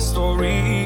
story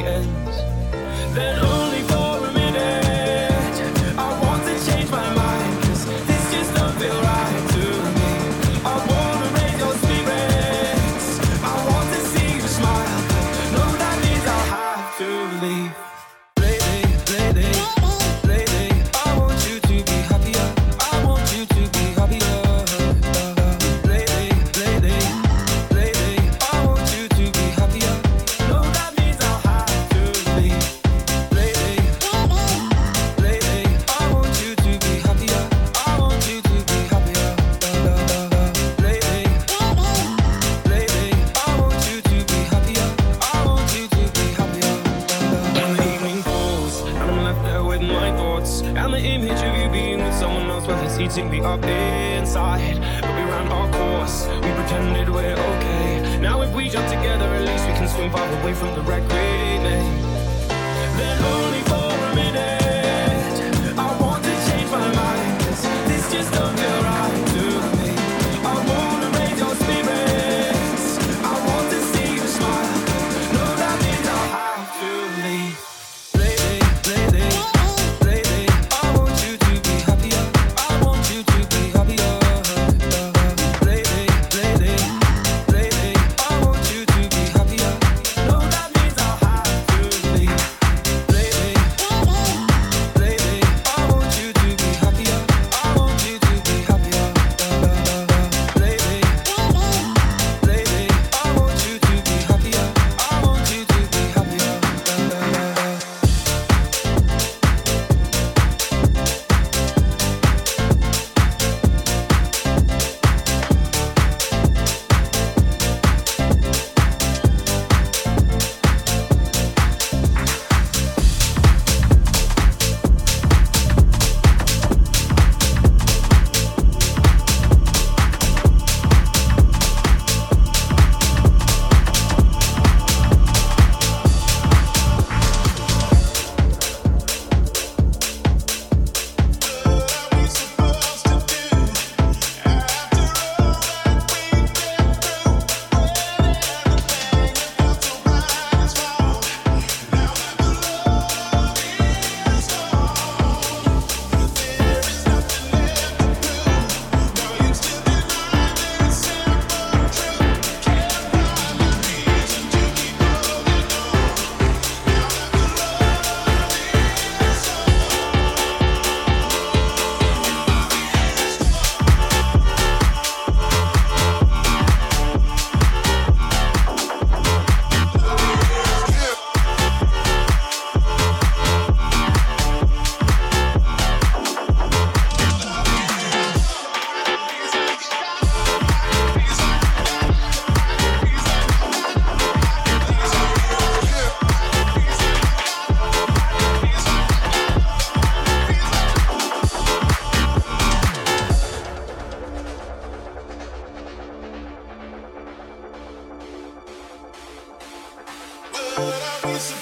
Who's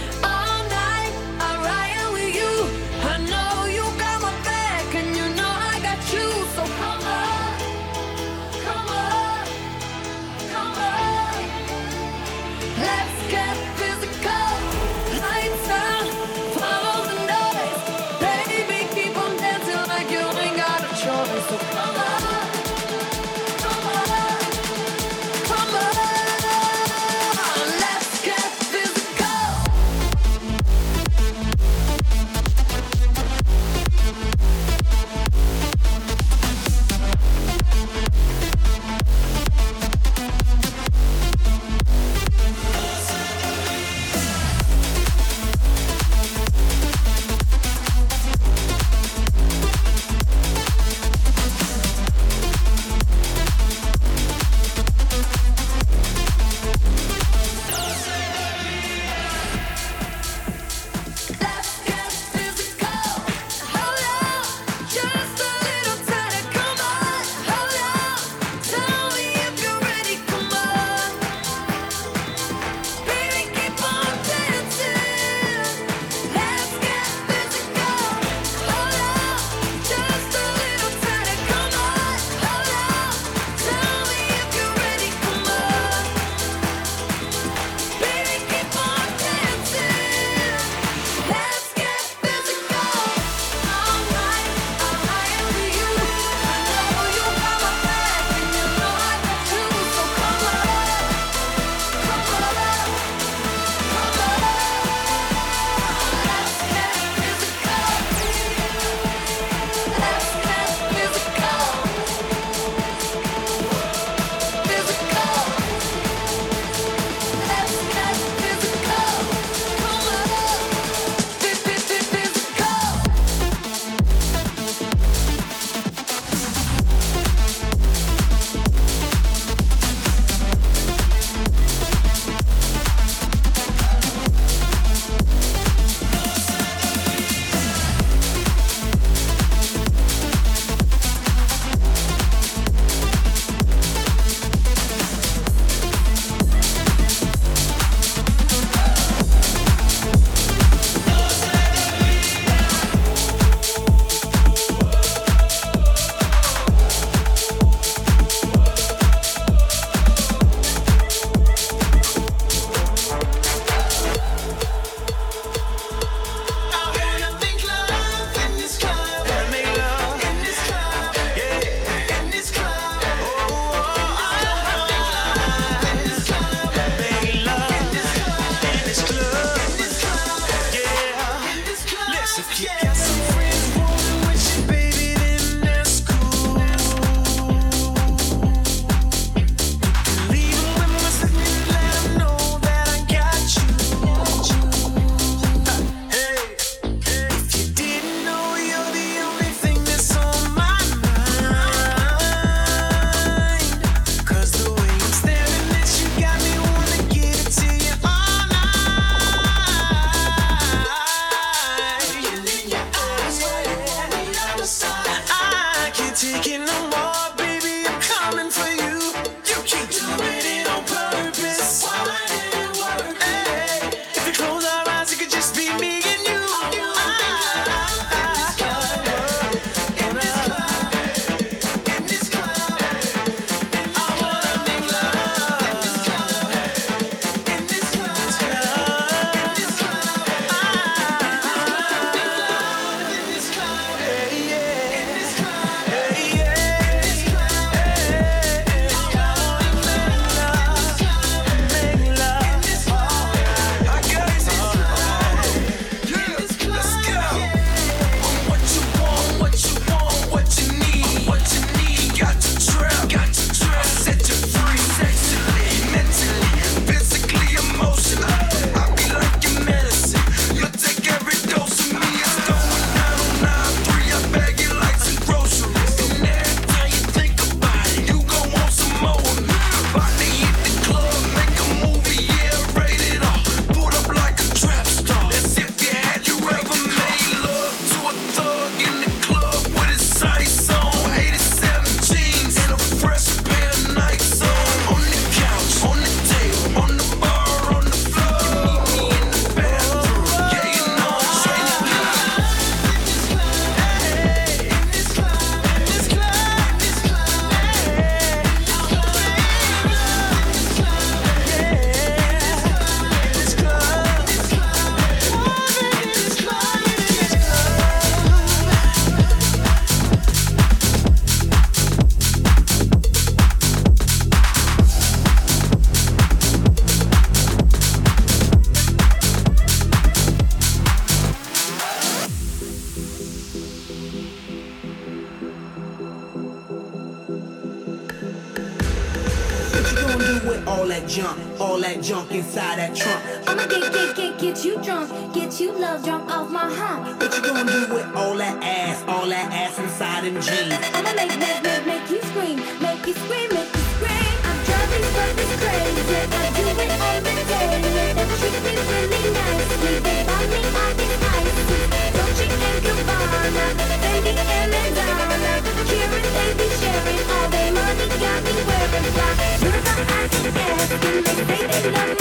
They love my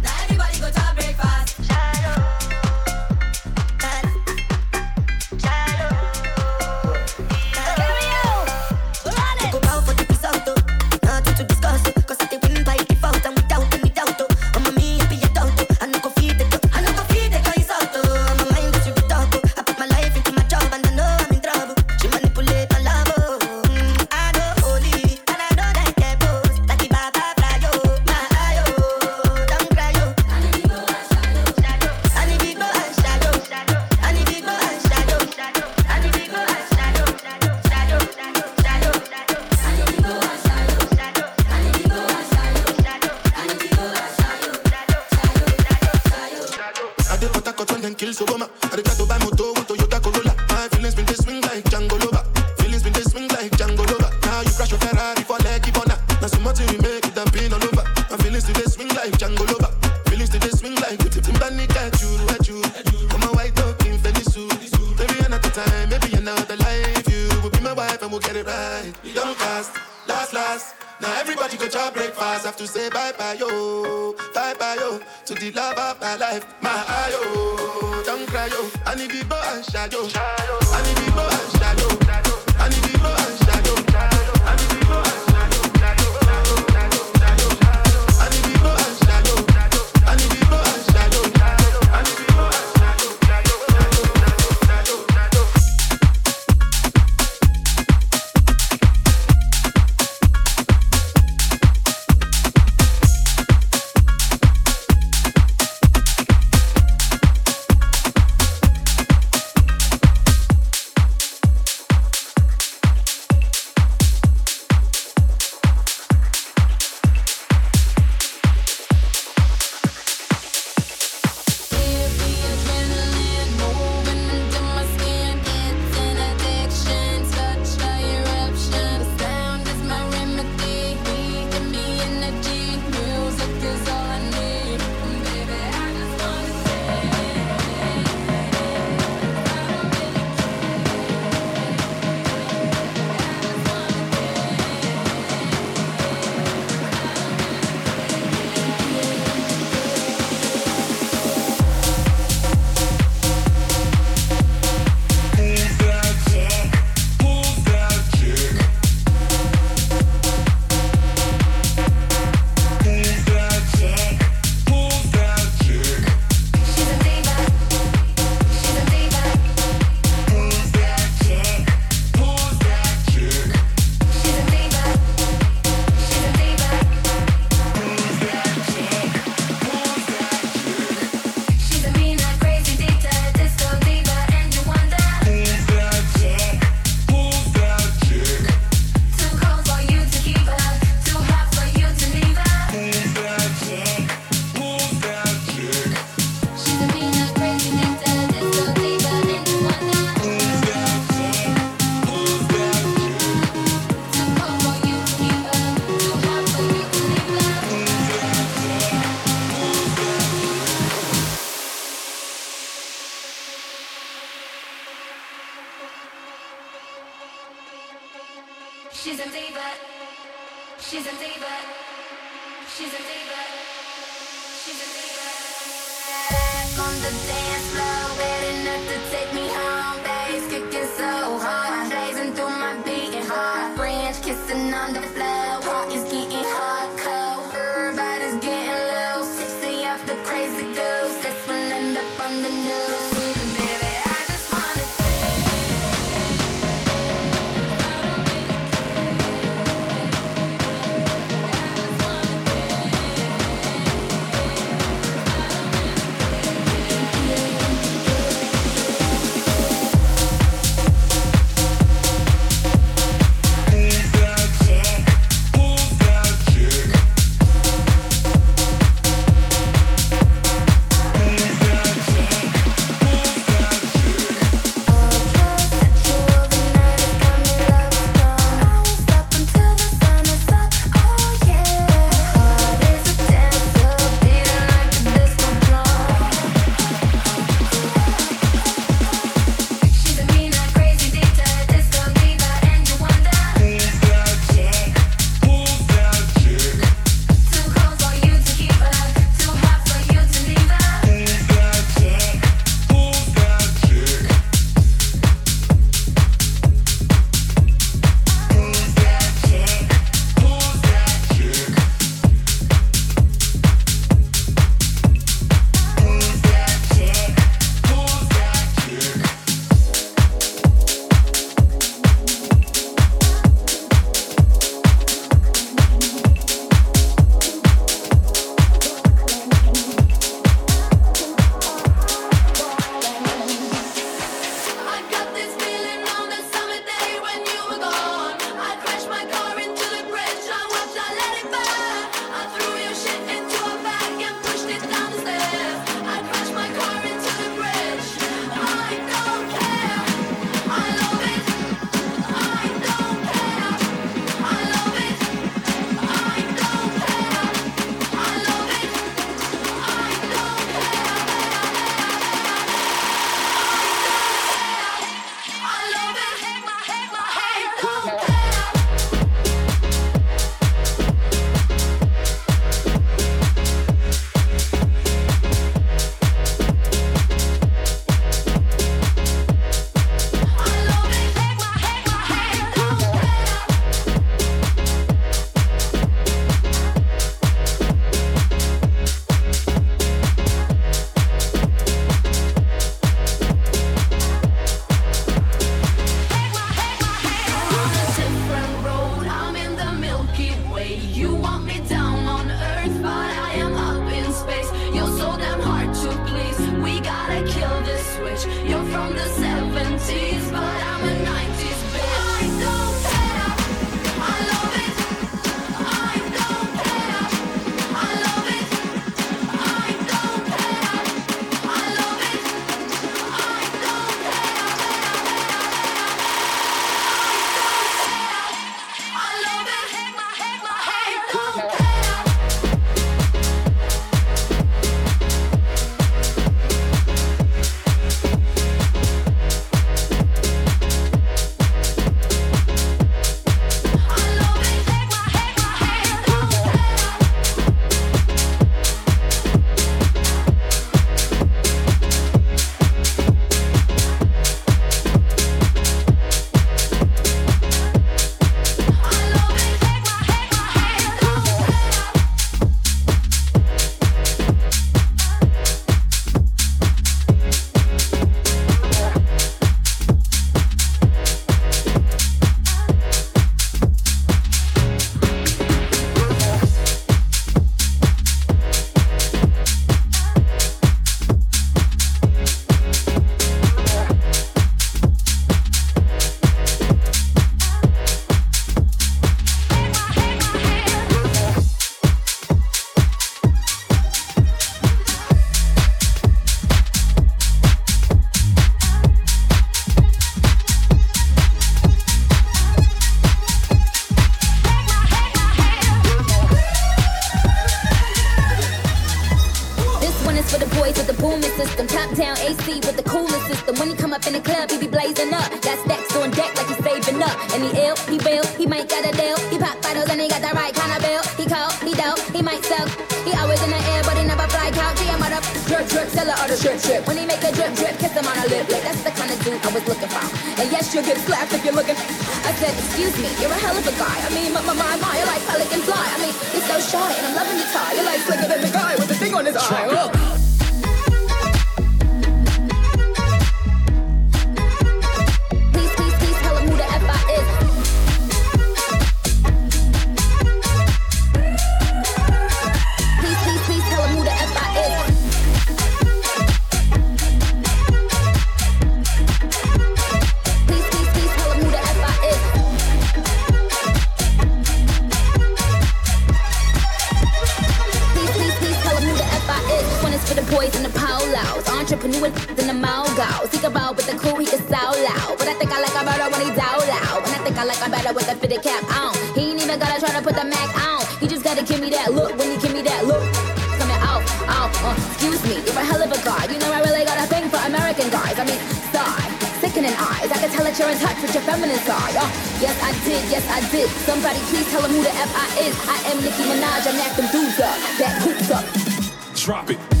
Somebody please tell them who the F I is. I am Nicki Minaj. I'm acting dudes up. That hoops up. Drop it.